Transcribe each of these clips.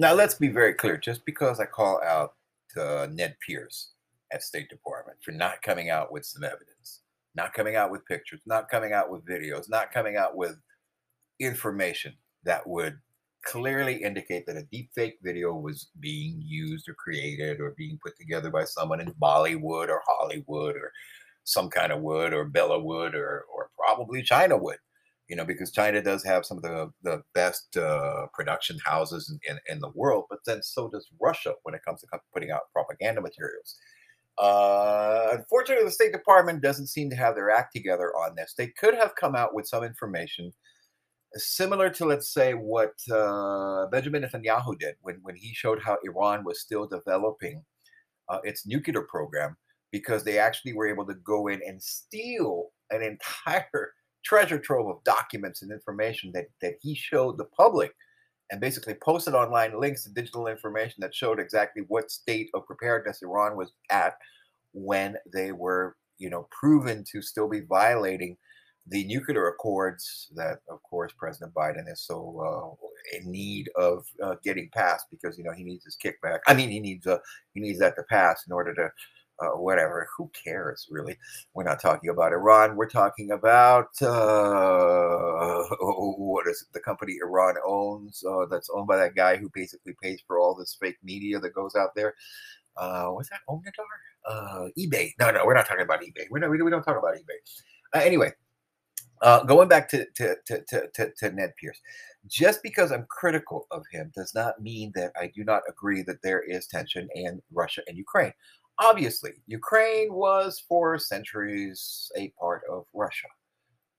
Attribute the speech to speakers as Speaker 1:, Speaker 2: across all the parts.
Speaker 1: Now, let's be very clear. Just because I call out uh, Ned Pierce at State Department for not coming out with some evidence, not coming out with pictures, not coming out with videos, not coming out with information that would clearly indicate that a deep fake video was being used or created or being put together by someone in Bollywood or Hollywood or some kind of wood or Bella wood or or probably China wood, you know, because China does have some of the the best uh, production houses in, in, in the world, but then so does Russia when it comes to putting out propaganda materials. Uh, unfortunately, the State Department doesn't seem to have their act together on this. They could have come out with some information similar to, let's say, what uh, Benjamin Netanyahu did when, when he showed how Iran was still developing uh, its nuclear program, because they actually were able to go in and steal an entire treasure trove of documents and information that, that he showed the public and basically posted online links to digital information that showed exactly what state of preparedness Iran was at when they were, you know, proven to still be violating the nuclear accords that, of course, President Biden is so uh, in need of uh, getting passed because you know he needs his kickback. I mean, he needs uh, he needs that to pass in order to uh, whatever. Who cares, really? We're not talking about Iran. We're talking about uh, what is it? the company Iran owns uh, that's owned by that guy who basically pays for all this fake media that goes out there. Uh, what's that? Onatar? Uh, eBay. No, no, we're not talking about eBay. We're not, we don't talk about eBay. Uh, anyway, uh, going back to, to, to, to, to Ned Pierce, just because I'm critical of him does not mean that I do not agree that there is tension in Russia and Ukraine. Obviously, Ukraine was for centuries a part of Russia.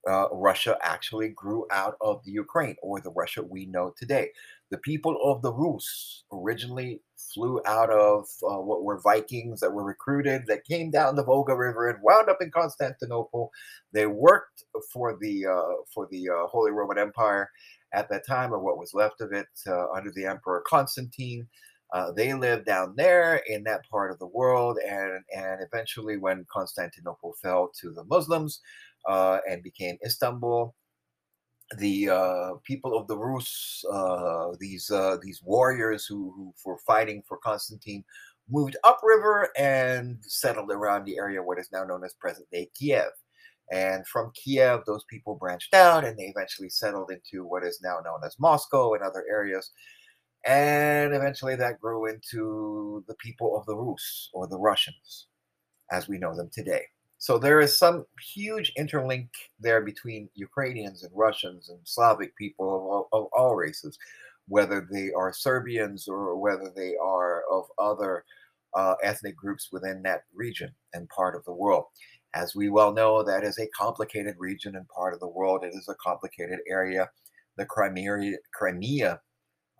Speaker 1: Uh, Russia actually grew out of the Ukraine or the Russia we know today. The people of the Rus originally flew out of uh, what were Vikings that were recruited that came down the Volga River and wound up in Constantinople. They worked for the uh, for the uh, Holy Roman Empire at that time, or what was left of it uh, under the Emperor Constantine. Uh, they lived down there in that part of the world, and and eventually, when Constantinople fell to the Muslims uh, and became Istanbul, the uh, people of the Rus, uh, these uh, these warriors who, who were fighting for Constantine, moved upriver and settled around the area what is now known as present day Kiev. And from Kiev, those people branched out and they eventually settled into what is now known as Moscow and other areas. And eventually that grew into the people of the Rus or the Russians as we know them today. So there is some huge interlink there between Ukrainians and Russians and Slavic people of all, of all races, whether they are Serbians or whether they are of other uh, ethnic groups within that region and part of the world. As we well know, that is a complicated region and part of the world. It is a complicated area. The Crimea, Crimea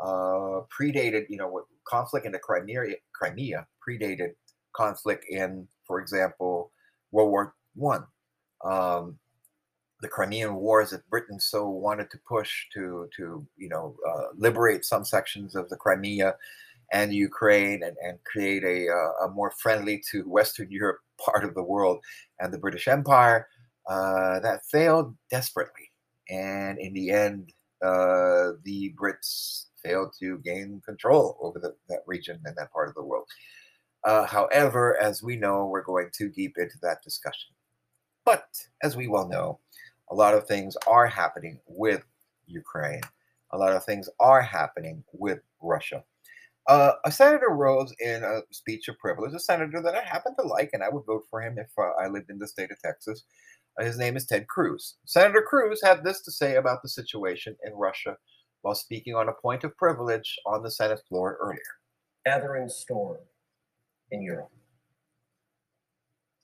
Speaker 1: uh, predated, you know, conflict in the Crimea, Crimea predated conflict in, for example, World War One. Um, the Crimean Wars that Britain so wanted to push to to you know uh, liberate some sections of the Crimea and Ukraine and, and create a, uh, a more friendly to Western Europe part of the world and the British Empire uh, that failed desperately and in the end uh, the Brits failed to gain control over the, that region and that part of the world. Uh, however, as we know, we're going too deep into that discussion. But as we well know, a lot of things are happening with Ukraine. A lot of things are happening with Russia. Uh, a senator rose in a speech of privilege, a senator that I happen to like, and I would vote for him if uh, I lived in the state of Texas. Uh, his name is Ted Cruz. Senator Cruz had this to say about the situation in Russia while speaking on a point of privilege on the Senate floor earlier.
Speaker 2: Gathering storm in Europe.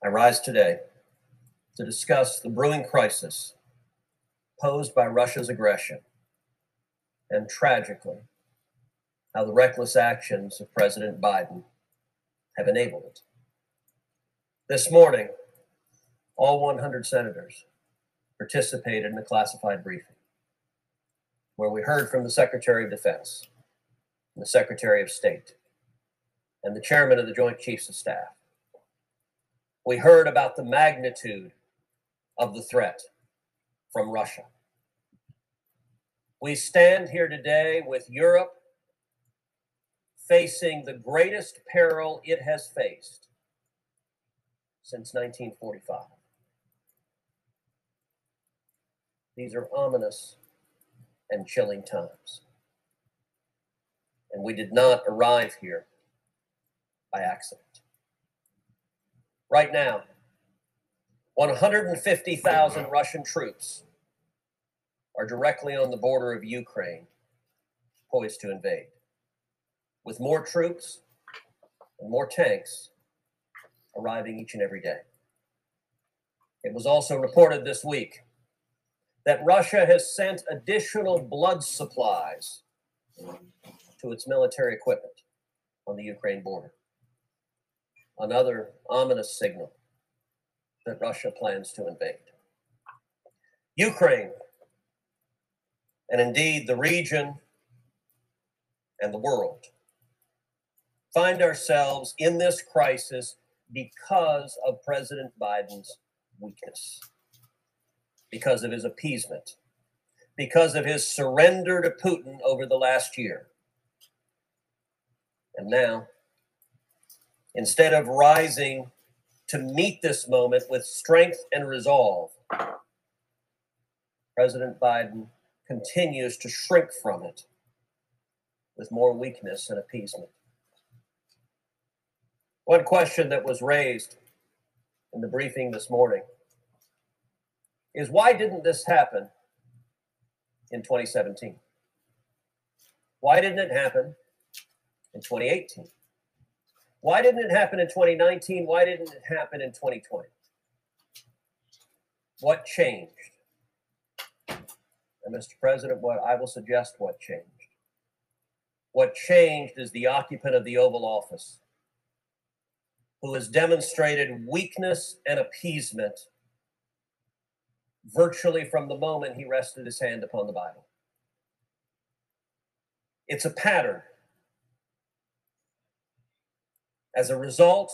Speaker 2: I rise today to discuss the brewing crisis posed by Russia's aggression and tragically how the reckless actions of President Biden have enabled it. This morning, all 100 senators participated in a classified briefing where we heard from the Secretary of Defense the Secretary of State and the chairman of the Joint Chiefs of Staff. We heard about the magnitude of the threat from Russia. We stand here today with Europe facing the greatest peril it has faced since 1945. These are ominous and chilling times. And we did not arrive here by accident. Right now, 150,000 Russian troops are directly on the border of Ukraine, poised to invade. With more troops and more tanks arriving each and every day. It was also reported this week that Russia has sent additional blood supplies to its military equipment on the Ukraine border. Another ominous signal that Russia plans to invade. Ukraine, and indeed the region and the world, find ourselves in this crisis because of President Biden's weakness, because of his appeasement, because of his surrender to Putin over the last year. And now, instead of rising to meet this moment with strength and resolve, President Biden continues to shrink from it with more weakness and appeasement. One question that was raised in the briefing this morning is why didn't this happen in 2017? Why didn't it happen in 2018? Why didn't it happen in 2019? Why didn't it happen in 2020? What changed? And Mr. President, what I will suggest what changed. What changed is the occupant of the Oval Office who has demonstrated weakness and appeasement virtually from the moment he rested his hand upon the Bible. It's a pattern. As a result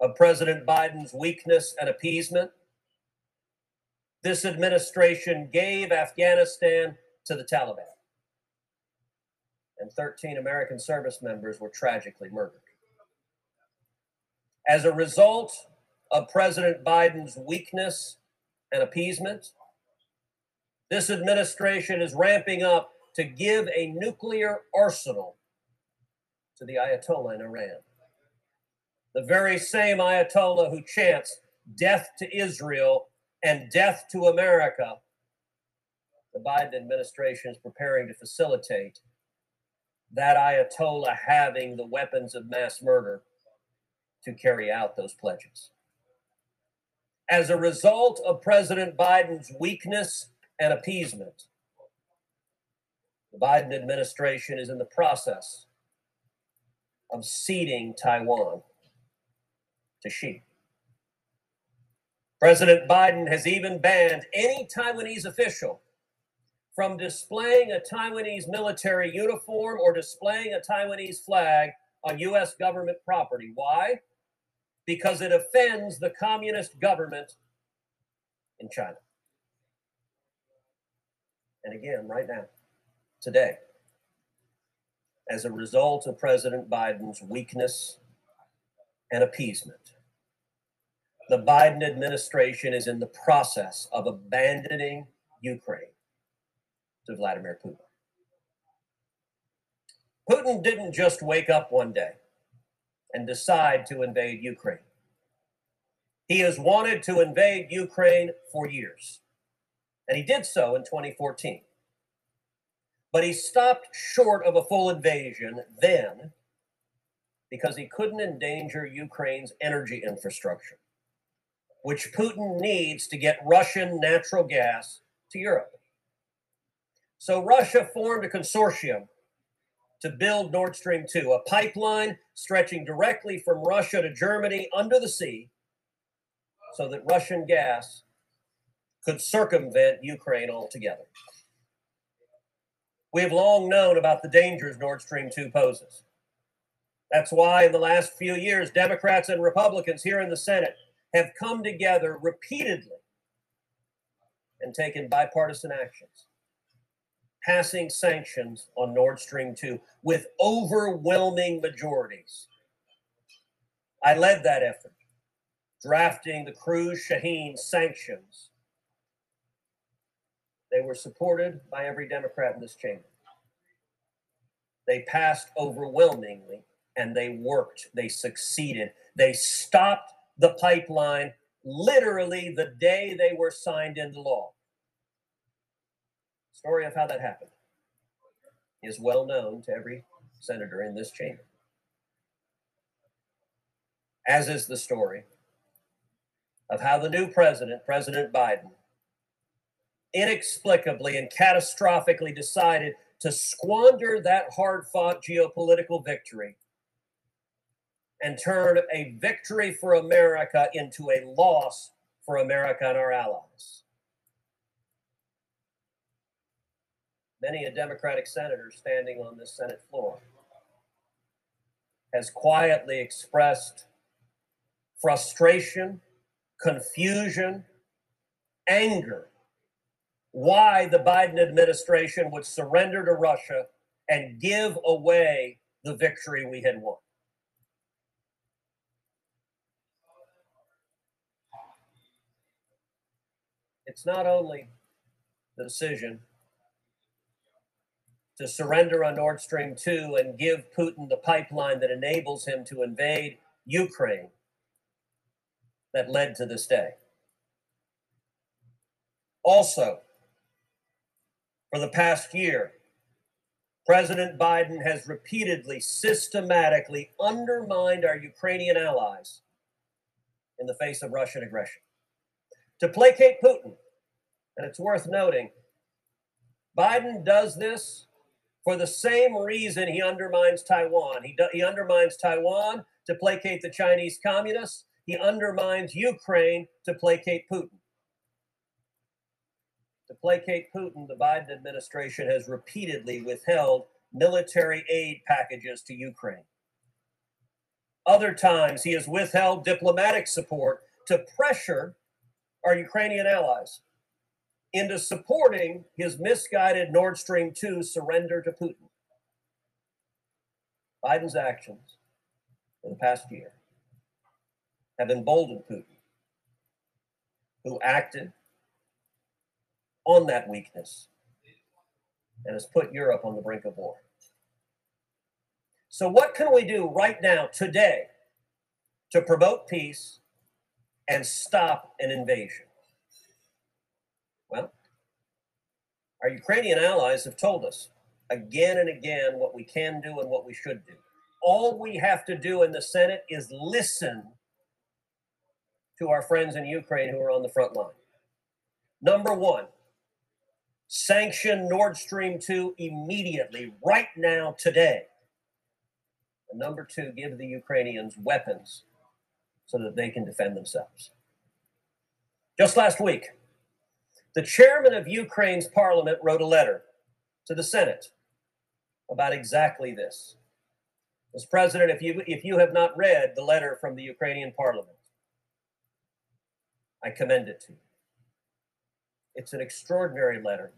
Speaker 2: of President Biden's weakness and appeasement, this administration gave Afghanistan to the Taliban, and 13 American service members were tragically murdered. As a result of President Biden's weakness and appeasement, this administration is ramping up to give a nuclear arsenal to the Ayatollah in Iran. The very same Ayatollah who chants death to Israel and death to America. The Biden administration is preparing to facilitate that Ayatollah having the weapons of mass murder to carry out those pledges. As a result of President Biden's weakness and appeasement, the Biden administration is in the process of ceding Taiwan to Xi. President Biden has even banned any Taiwanese official from displaying a Taiwanese military uniform or displaying a Taiwanese flag on U.S. government property. Why? Because it offends the communist government in China. And again, right now, today, as a result of President Biden's weakness and appeasement, the Biden administration is in the process of abandoning Ukraine to Vladimir Putin. Putin didn't just wake up one day and decide to invade Ukraine. He has wanted to invade Ukraine for years, and he did so in 2014. But he stopped short of a full invasion then because he couldn't endanger Ukraine's energy infrastructure, which Putin needs to get Russian natural gas to Europe. So Russia formed a consortium to build Nord Stream 2, a pipeline stretching directly from Russia to Germany under the sea so that Russian gas could circumvent Ukraine altogether. We have long known about the dangers Nord Stream 2 poses. That's why, in the last few years, Democrats and Republicans here in the Senate have come together repeatedly and taken bipartisan actions passing sanctions on Nord Stream 2 with overwhelming majorities. I led that effort, drafting the Cruz Shaheen sanctions. They were supported by every Democrat in this chamber. They passed overwhelmingly and they worked. They succeeded. They stopped the pipeline literally the day they were signed into law. Story of how that happened is well known to every senator in this chamber. As is the story of how the new president, President Biden, inexplicably and catastrophically decided to squander that hard fought geopolitical victory and turn a victory for America into a loss for America and our allies. Many a Democratic senator standing on this Senate floor has quietly expressed frustration, confusion, anger why the Biden administration would surrender to Russia and give away the victory we had won. It's not only the decision to surrender on Nord Stream 2 and give Putin the pipeline that enables him to invade Ukraine that led to this day. Also, for the past year, President Biden has repeatedly, systematically undermined our Ukrainian allies in the face of Russian aggression. To placate Putin, and it's worth noting, Biden does this for the same reason he undermines Taiwan. He, do, he undermines Taiwan to placate the Chinese communists. He undermines Ukraine to placate Putin. To placate Putin, the Biden administration has repeatedly withheld military aid packages to Ukraine. Other times, he has withheld diplomatic support to pressure our Ukrainian allies into supporting his misguided Nord Stream 2 surrender to Putin. Biden's actions in the past year have emboldened Putin, who acted on that weakness and has put Europe on the brink of war. So, what can we do right now, today, to promote peace and stop an invasion? Well, our Ukrainian allies have told us again and again what we can do and what we should do. All we have to do in the Senate is listen to our friends in Ukraine who are on the front line. Number one, sanction Nord Stream 2 immediately, right now, today. And number two, give the Ukrainians weapons so that they can defend themselves. Just last week, the chairman of Ukraine's parliament wrote a letter to the Senate about exactly this. Mr. President, if you if you have not read the letter from the Ukrainian parliament, I commend it to you. It's an extraordinary letter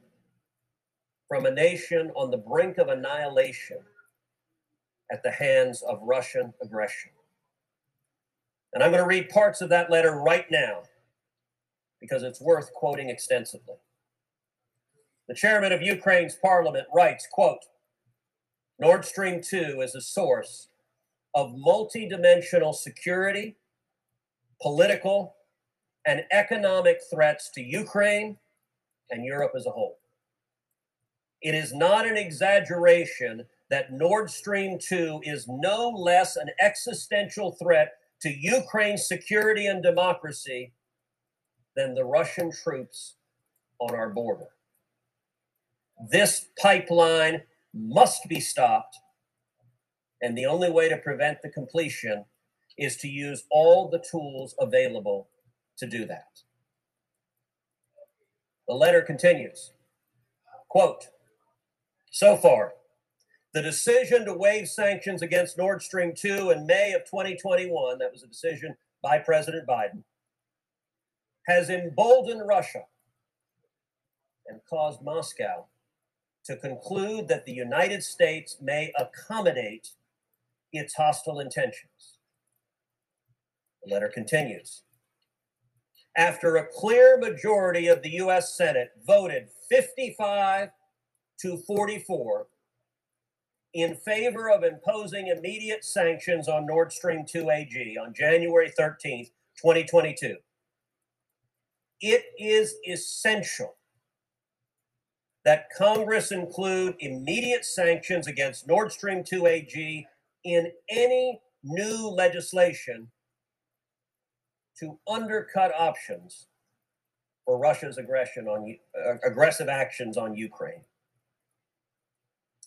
Speaker 2: from a nation on the brink of annihilation at the hands of Russian aggression. And I'm going to read parts of that letter right now because it's worth quoting extensively. The chairman of Ukraine's parliament writes, quote, Nord Stream 2 is a source of multidimensional security, political, and economic threats to Ukraine and Europe as a whole. It is not an exaggeration that Nord Stream 2 is no less an existential threat to Ukraine's security and democracy than the Russian troops on our border. This pipeline must be stopped, and the only way to prevent the completion is to use all the tools available to do that. The letter continues quote, so far, the decision to waive sanctions against Nord Stream 2 in May of 2021, that was a decision by President Biden, has emboldened Russia and caused Moscow to conclude that the United States may accommodate its hostile intentions. The letter continues. After a clear majority of the U.S. Senate voted 55 to 44 in favor of imposing immediate sanctions on Nord Stream 2 AG on January 13th, 2022. It is essential that Congress include immediate sanctions against Nord Stream 2 AG in any new legislation to undercut options for Russia's aggression on uh, aggressive actions on Ukraine.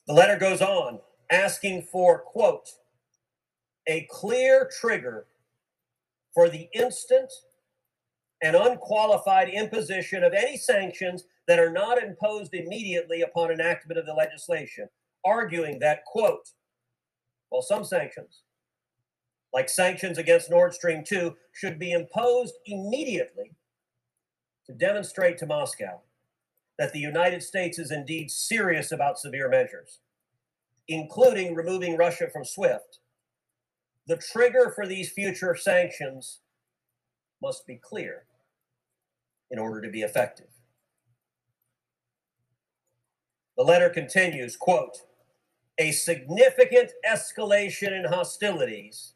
Speaker 2: The letter goes on asking for, quote, a clear trigger for the instant and unqualified imposition of any sanctions that are not imposed immediately upon enactment of the legislation, arguing that, quote, well, some sanctions, like sanctions against Nord Stream 2, should be imposed immediately to demonstrate to Moscow that the United States is indeed serious about severe measures, including removing Russia from SWIFT. The trigger for these future sanctions must be clear in order to be effective. The letter continues, quote, a significant escalation in hostilities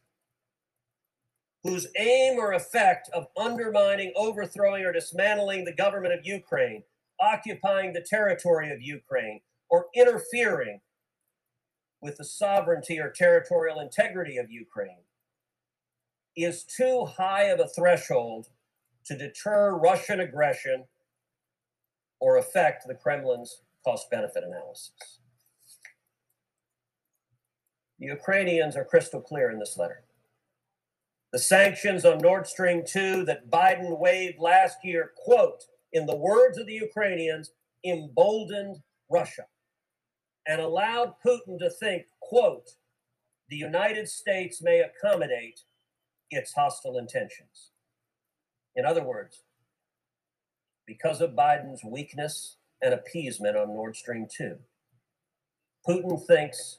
Speaker 2: whose aim or effect of undermining, overthrowing, or dismantling the government of Ukraine occupying the territory of Ukraine or interfering with the sovereignty or territorial integrity of Ukraine is too high of a threshold to deter Russian aggression or affect the Kremlin's cost benefit analysis. The Ukrainians are crystal clear in this letter. The sanctions on Nord Stream 2 that Biden waived last year, quote, in the words of the Ukrainians, emboldened Russia and allowed Putin to think, quote, the United States may accommodate its hostile intentions. In other words, because of Biden's weakness and appeasement on Nord Stream 2, Putin thinks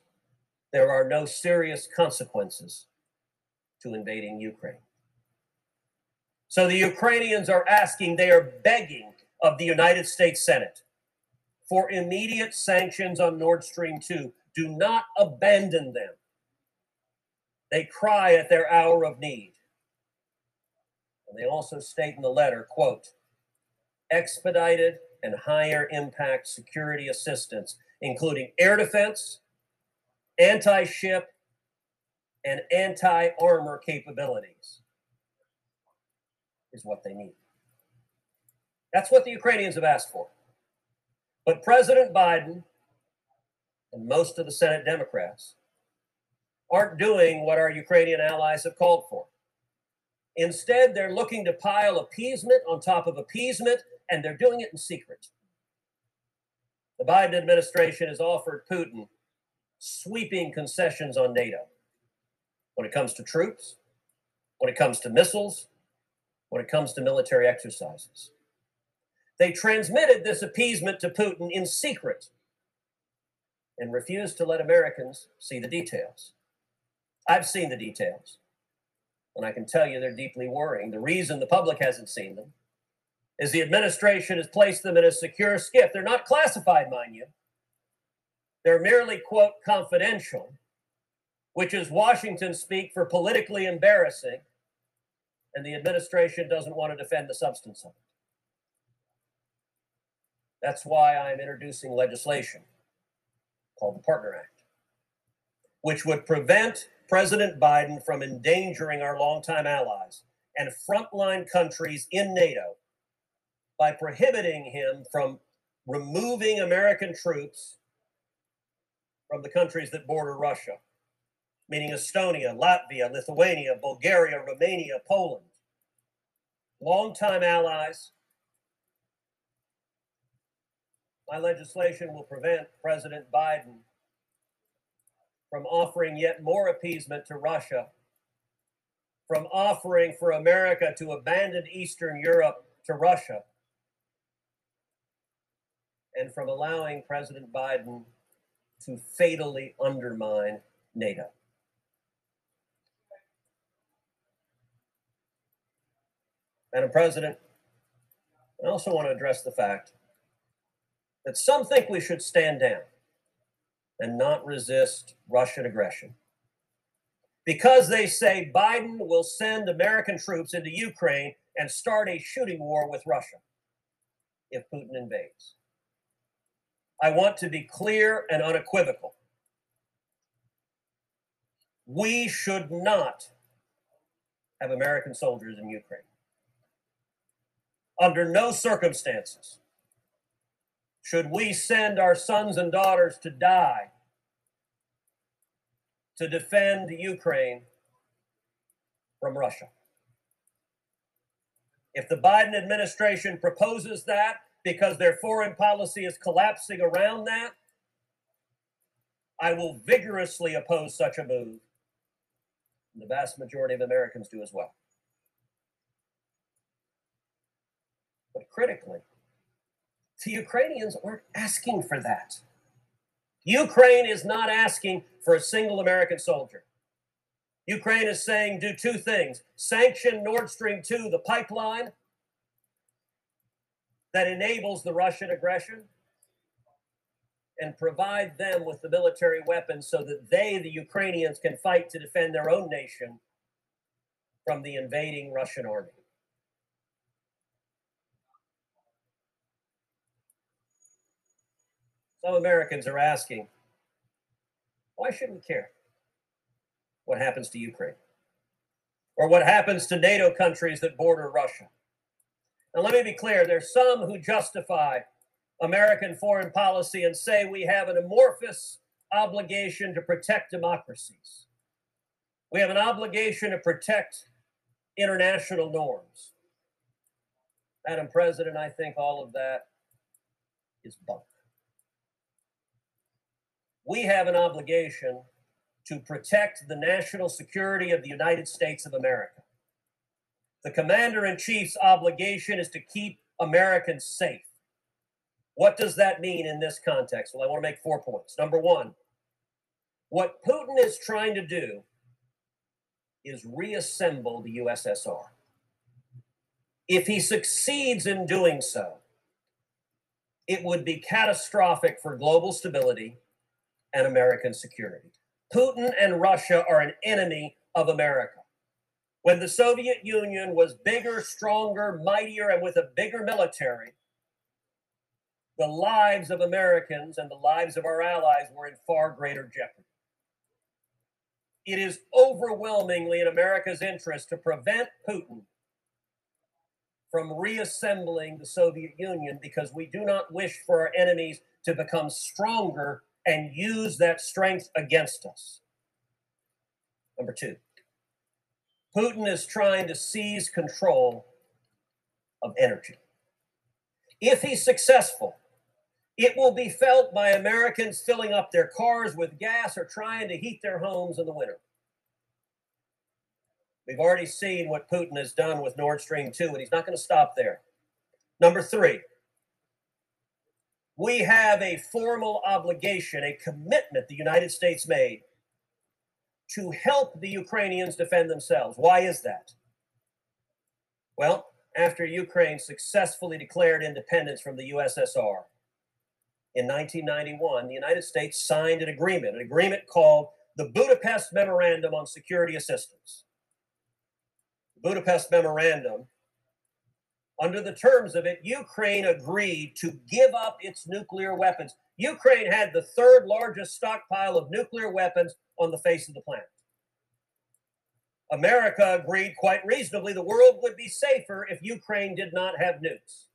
Speaker 2: there are no serious consequences to invading Ukraine. So the Ukrainians are asking, they are begging of the United States Senate for immediate sanctions on Nord Stream 2. Do not abandon them. They cry at their hour of need. And they also state in the letter, quote, expedited and higher impact security assistance, including air defense, anti ship, and anti armor capabilities is what they need. That's what the Ukrainians have asked for. But President Biden and most of the Senate Democrats aren't doing what our Ukrainian allies have called for. Instead, they're looking to pile appeasement on top of appeasement, and they're doing it in secret. The Biden administration has offered Putin sweeping concessions on NATO when it comes to troops, when it comes to missiles, when it comes to military exercises. They transmitted this appeasement to Putin in secret and refused to let Americans see the details. I've seen the details, and I can tell you they're deeply worrying. The reason the public hasn't seen them is the administration has placed them in a secure SCIF. They're not classified, mind you. They're merely, quote, confidential, which is Washington speak for politically embarrassing and the administration doesn't want to defend the substance of it. That's why I'm introducing legislation called the Partner Act, which would prevent President Biden from endangering our longtime allies and frontline countries in NATO by prohibiting him from removing American troops from the countries that border Russia meaning Estonia, Latvia, Lithuania, Bulgaria, Romania, Poland. Longtime allies. My legislation will prevent President Biden from offering yet more appeasement to Russia, from offering for America to abandon Eastern Europe to Russia, and from allowing President Biden to fatally undermine NATO. Madam President, I also want to address the fact that some think we should stand down and not resist Russian aggression because they say Biden will send American troops into Ukraine and start a shooting war with Russia if Putin invades. I want to be clear and unequivocal. We should not have American soldiers in Ukraine. Under no circumstances should we send our sons and daughters to die to defend Ukraine from Russia. If the Biden administration proposes that because their foreign policy is collapsing around that, I will vigorously oppose such a move. The vast majority of Americans do as well. But critically, the Ukrainians aren't asking for that. Ukraine is not asking for a single American soldier. Ukraine is saying do two things sanction Nord Stream 2, the pipeline that enables the Russian aggression, and provide them with the military weapons so that they, the Ukrainians, can fight to defend their own nation from the invading Russian army. Some Americans are asking, why should we care what happens to Ukraine? Or what happens to NATO countries that border Russia? And let me be clear there's some who justify American foreign policy and say we have an amorphous obligation to protect democracies. We have an obligation to protect international norms. Madam President, I think all of that is bunk we have an obligation to protect the national security of the United States of America. The commander in chief's obligation is to keep Americans safe. What does that mean in this context? Well, I want to make four points. Number one, what Putin is trying to do is reassemble the USSR. If he succeeds in doing so, it would be catastrophic for global stability and American security. Putin and Russia are an enemy of America. When the Soviet Union was bigger, stronger, mightier, and with a bigger military, the lives of Americans and the lives of our allies were in far greater jeopardy. It is overwhelmingly in America's interest to prevent Putin from reassembling the Soviet Union because we do not wish for our enemies to become stronger and use that strength against us. Number two, Putin is trying to seize control of energy. If he's successful, it will be felt by Americans filling up their cars with gas or trying to heat their homes in the winter. We've already seen what Putin has done with Nord Stream 2, and he's not going to stop there. Number three, we have a formal obligation, a commitment the United States made to help the Ukrainians defend themselves. Why is that? Well, after Ukraine successfully declared independence from the USSR in 1991, the United States signed an agreement, an agreement called the Budapest Memorandum on Security Assistance. The Budapest Memorandum under the terms of it, Ukraine agreed to give up its nuclear weapons. Ukraine had the third largest stockpile of nuclear weapons on the face of the planet. America agreed quite reasonably the world would be safer if Ukraine did not have nukes.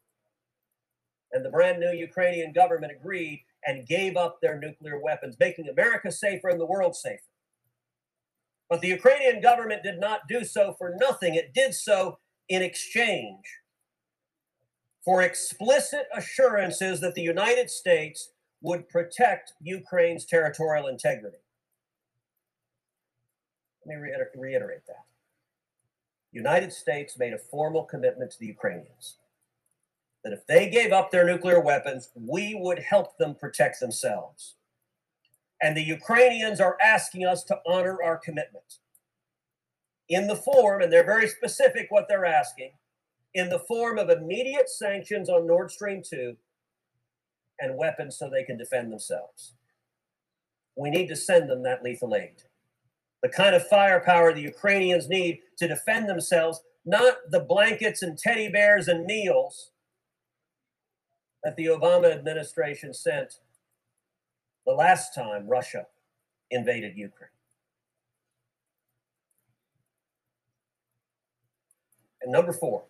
Speaker 2: And the brand new Ukrainian government agreed and gave up their nuclear weapons, making America safer and the world safer. But the Ukrainian government did not do so for nothing. It did so in exchange for explicit assurances that the United States would protect Ukraine's territorial integrity. Let me reiter- reiterate that. The United States made a formal commitment to the Ukrainians that if they gave up their nuclear weapons, we would help them protect themselves. And the Ukrainians are asking us to honor our commitment in the form, and they're very specific what they're asking, in the form of immediate sanctions on Nord Stream 2 and weapons so they can defend themselves. We need to send them that lethal aid. The kind of firepower the Ukrainians need to defend themselves, not the blankets and teddy bears and meals that the Obama administration sent the last time Russia invaded Ukraine. And number four,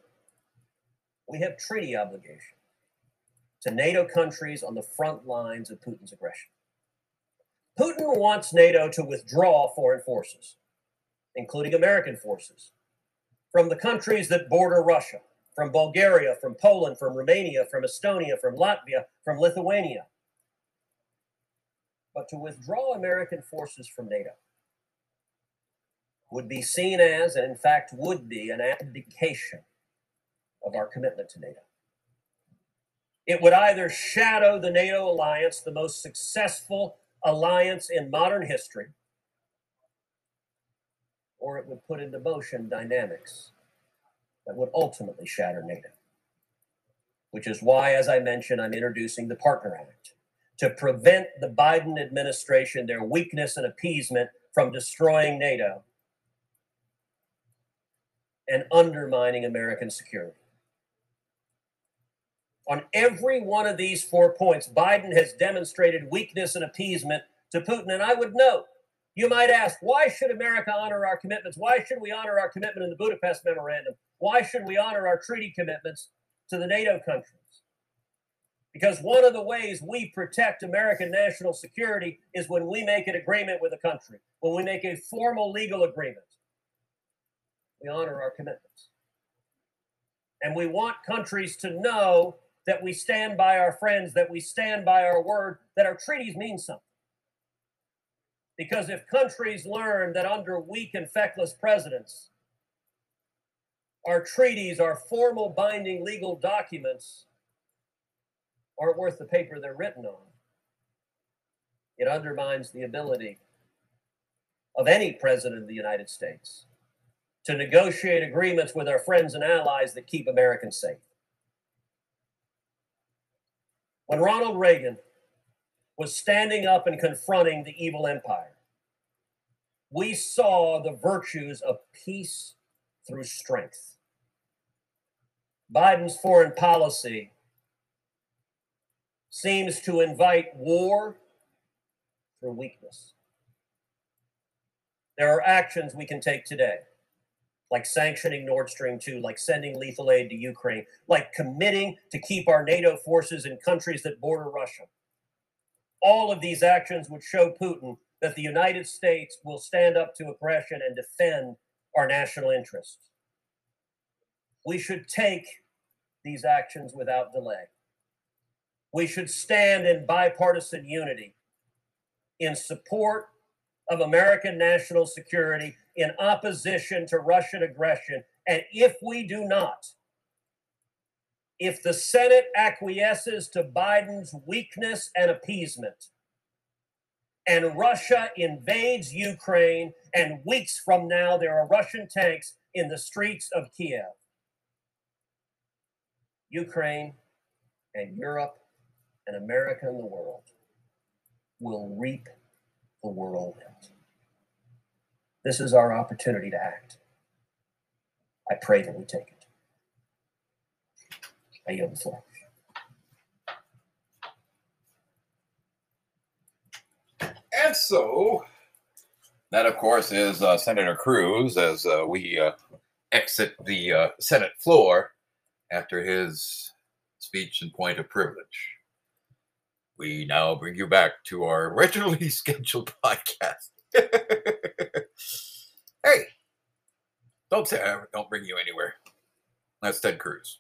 Speaker 2: we have treaty obligation to NATO countries on the front lines of Putin's aggression. Putin wants NATO to withdraw foreign forces, including American forces, from the countries that border Russia, from Bulgaria, from Poland, from Romania, from Estonia, from Latvia, from Lithuania. But to withdraw American forces from NATO would be seen as, and in fact would be, an abdication of our commitment to NATO. It would either shadow the NATO alliance, the most successful alliance in modern history, or it would put into motion dynamics that would ultimately shatter NATO. Which is why, as I mentioned, I'm introducing the Partner Act to prevent the Biden administration, their weakness and appeasement, from destroying NATO and undermining American security. On every one of these four points, Biden has demonstrated weakness and appeasement to Putin. And I would note, you might ask, why should America honor our commitments? Why should we honor our commitment in the Budapest Memorandum? Why should we honor our treaty commitments to the NATO countries? Because one of the ways we protect American national security is when we make an agreement with a country, when we make a formal legal agreement. We honor our commitments. And we want countries to know that we stand by our friends, that we stand by our word, that our treaties mean something. Because if countries learn that under weak and feckless presidents, our treaties, our formal binding legal documents, aren't worth the paper they're written on, it undermines the ability of any president of the United States to negotiate agreements with our friends and allies that keep Americans safe. When Ronald Reagan was standing up and confronting the evil empire, we saw the virtues of peace through strength. Biden's foreign policy seems to invite war through weakness. There are actions we can take today like sanctioning Nord Stream 2, like sending lethal aid to Ukraine, like committing to keep our NATO forces in countries that border Russia. All of these actions would show Putin that the United States will stand up to aggression and defend our national interests. We should take these actions without delay. We should stand in bipartisan unity in support of American national security in opposition to Russian aggression. And if we do not, if the Senate acquiesces to Biden's weakness and appeasement, and Russia invades Ukraine, and weeks from now, there are Russian tanks in the streets of Kiev, Ukraine and Europe and America and the world will reap the whirlwind. This is our opportunity to act. I pray that we take it. I yield the floor.
Speaker 1: And so, that of course is uh, Senator Cruz as uh, we uh, exit the uh, Senate floor after his speech and point of privilege. We now bring you back to our originally scheduled podcast. hey, don't say I don't bring you anywhere. That's Ted Cruz.